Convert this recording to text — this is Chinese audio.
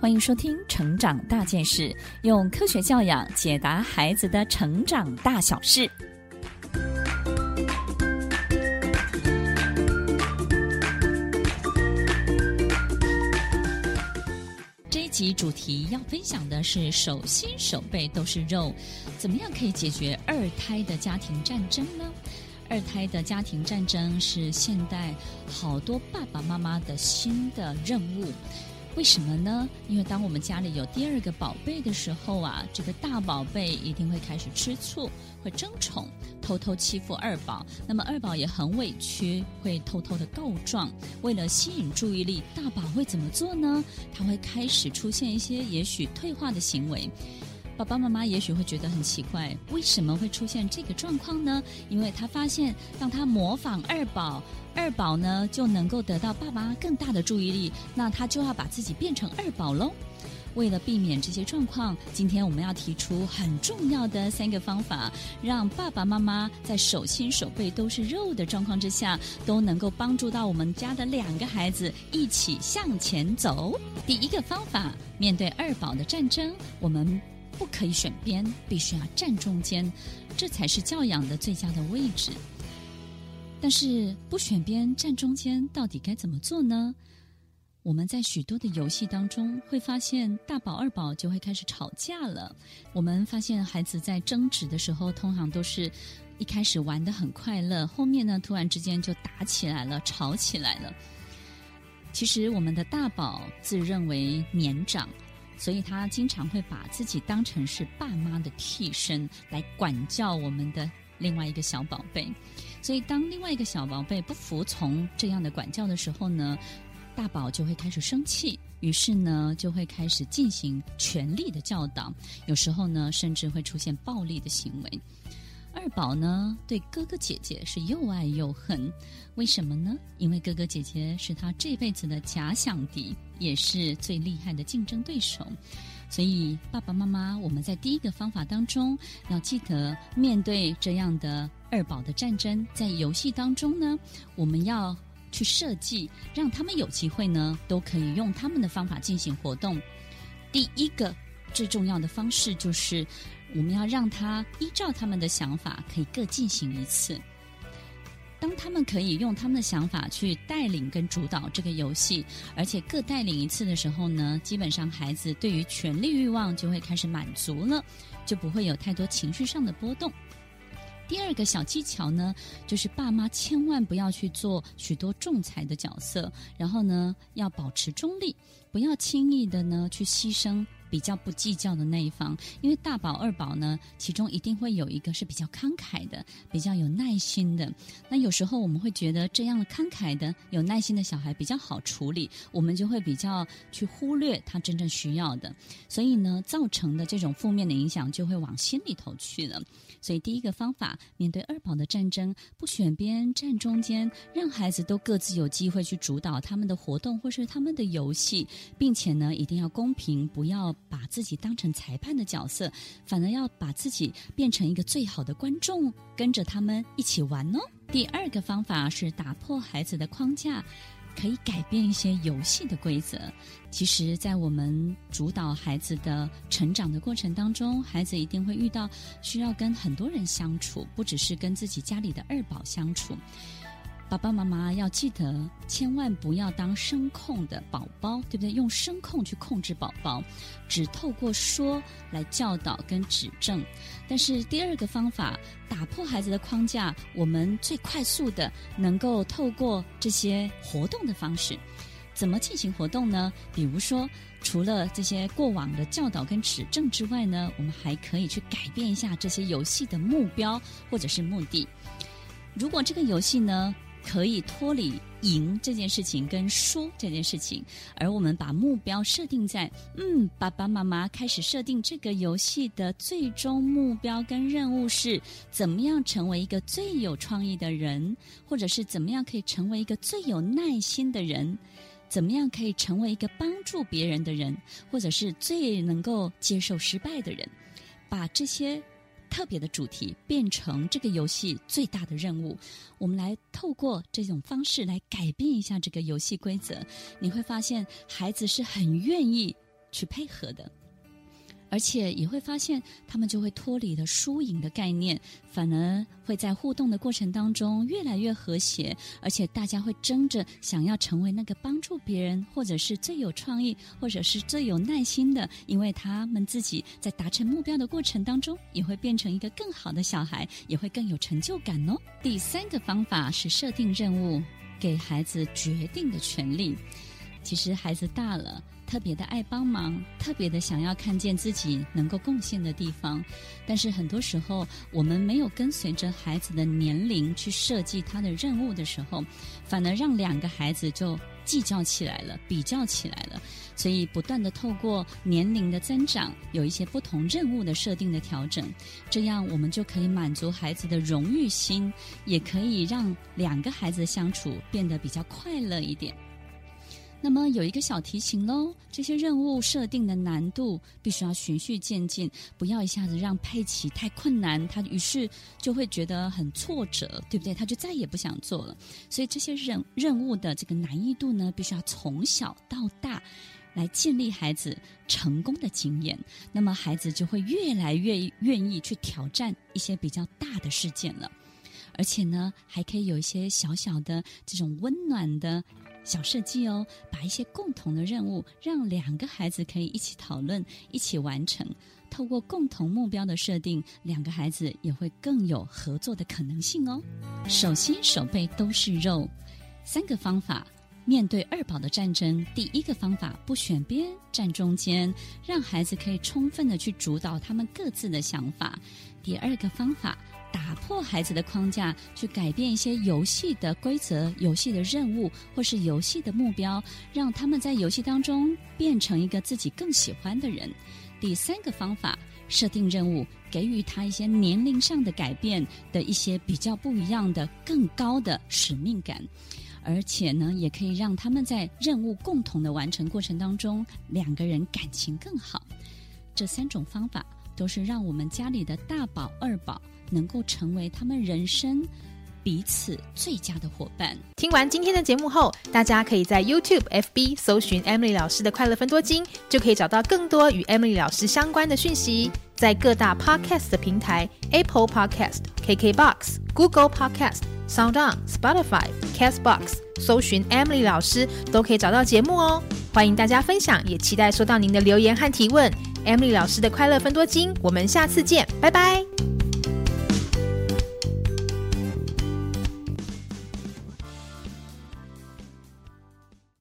欢迎收听《成长大件事》，用科学教养解答孩子的成长大小事。这一集主题要分享的是手心手背都是肉，怎么样可以解决二胎的家庭战争呢？二胎的家庭战争是现代好多爸爸妈妈的新的任务。为什么呢？因为当我们家里有第二个宝贝的时候啊，这个大宝贝一定会开始吃醋，会争宠，偷偷欺负二宝。那么二宝也很委屈，会偷偷的告状。为了吸引注意力，大宝会怎么做呢？他会开始出现一些也许退化的行为。爸爸妈妈也许会觉得很奇怪，为什么会出现这个状况呢？因为他发现，当他模仿二宝，二宝呢就能够得到爸爸更大的注意力，那他就要把自己变成二宝喽。为了避免这些状况，今天我们要提出很重要的三个方法，让爸爸妈妈在手心手背都是肉的状况之下，都能够帮助到我们家的两个孩子一起向前走。第一个方法，面对二宝的战争，我们。不可以选边，必须要站中间，这才是教养的最佳的位置。但是不选边站中间，到底该怎么做呢？我们在许多的游戏当中会发现，大宝二宝就会开始吵架了。我们发现孩子在争执的时候，通常都是一开始玩得很快乐，后面呢突然之间就打起来了，吵起来了。其实我们的大宝自认为年长。所以他经常会把自己当成是爸妈的替身来管教我们的另外一个小宝贝。所以当另外一个小宝贝不服从这样的管教的时候呢，大宝就会开始生气，于是呢就会开始进行权力的教导，有时候呢甚至会出现暴力的行为。二宝呢，对哥哥姐姐是又爱又恨，为什么呢？因为哥哥姐姐是他这辈子的假想敌，也是最厉害的竞争对手。所以爸爸妈妈，我们在第一个方法当中要记得，面对这样的二宝的战争，在游戏当中呢，我们要去设计，让他们有机会呢，都可以用他们的方法进行活动。第一个最重要的方式就是。我们要让他依照他们的想法，可以各进行一次。当他们可以用他们的想法去带领跟主导这个游戏，而且各带领一次的时候呢，基本上孩子对于权力欲望就会开始满足了，就不会有太多情绪上的波动。第二个小技巧呢，就是爸妈千万不要去做许多仲裁的角色，然后呢，要保持中立，不要轻易的呢去牺牲。比较不计较的那一方，因为大宝、二宝呢，其中一定会有一个是比较慷慨的，比较有耐心的。那有时候我们会觉得这样的慷慨的、有耐心的小孩比较好处理，我们就会比较去忽略他真正需要的，所以呢，造成的这种负面的影响就会往心里头去了。所以第一个方法，面对二宝的战争，不选边站中间，让孩子都各自有机会去主导他们的活动或是他们的游戏，并且呢，一定要公平，不要把自己当成裁判的角色，反而要把自己变成一个最好的观众，跟着他们一起玩哦。第二个方法是打破孩子的框架。可以改变一些游戏的规则。其实，在我们主导孩子的成长的过程当中，孩子一定会遇到需要跟很多人相处，不只是跟自己家里的二宝相处。爸爸妈妈要记得，千万不要当声控的宝宝，对不对？用声控去控制宝宝，只透过说来教导跟指正。但是第二个方法，打破孩子的框架，我们最快速的能够透过这些活动的方式，怎么进行活动呢？比如说，除了这些过往的教导跟指正之外呢，我们还可以去改变一下这些游戏的目标或者是目的。如果这个游戏呢，可以脱离赢这件事情跟输这件事情，而我们把目标设定在，嗯，爸爸妈妈开始设定这个游戏的最终目标跟任务是怎么样成为一个最有创意的人，或者是怎么样可以成为一个最有耐心的人，怎么样可以成为一个帮助别人的人，或者是最能够接受失败的人，把这些。特别的主题变成这个游戏最大的任务，我们来透过这种方式来改变一下这个游戏规则。你会发现，孩子是很愿意去配合的。而且也会发现，他们就会脱离了输赢的概念，反而会在互动的过程当中越来越和谐，而且大家会争着想要成为那个帮助别人，或者是最有创意，或者是最有耐心的，因为他们自己在达成目标的过程当中，也会变成一个更好的小孩，也会更有成就感哦。第三个方法是设定任务，给孩子决定的权利。其实孩子大了。特别的爱帮忙，特别的想要看见自己能够贡献的地方，但是很多时候我们没有跟随着孩子的年龄去设计他的任务的时候，反而让两个孩子就计较起来了，比较起来了。所以不断的透过年龄的增长，有一些不同任务的设定的调整，这样我们就可以满足孩子的荣誉心，也可以让两个孩子相处变得比较快乐一点。那么有一个小提醒喽，这些任务设定的难度必须要循序渐进，不要一下子让佩奇太困难，他于是就会觉得很挫折，对不对？他就再也不想做了。所以这些任任务的这个难易度呢，必须要从小到大来建立孩子成功的经验，那么孩子就会越来越愿意去挑战一些比较大的事件了，而且呢，还可以有一些小小的这种温暖的。小设计哦，把一些共同的任务让两个孩子可以一起讨论、一起完成。透过共同目标的设定，两个孩子也会更有合作的可能性哦。手心手背都是肉，三个方法面对二宝的战争。第一个方法，不选边，站中间，让孩子可以充分的去主导他们各自的想法。第二个方法。打破孩子的框架，去改变一些游戏的规则、游戏的任务或是游戏的目标，让他们在游戏当中变成一个自己更喜欢的人。第三个方法，设定任务，给予他一些年龄上的改变的一些比较不一样的、更高的使命感，而且呢，也可以让他们在任务共同的完成过程当中，两个人感情更好。这三种方法都是让我们家里的大宝、二宝。能够成为他们人生彼此最佳的伙伴。听完今天的节目后，大家可以在 YouTube、FB 搜寻 Emily 老师的快乐分多金，就可以找到更多与 Emily 老师相关的讯息。在各大 Podcast 的平台，Apple Podcast、KKBox、Google Podcast、SoundOn、Spotify、Castbox 搜寻 Emily 老师，都可以找到节目哦。欢迎大家分享，也期待收到您的留言和提问。Emily 老师的快乐分多金，我们下次见，拜拜。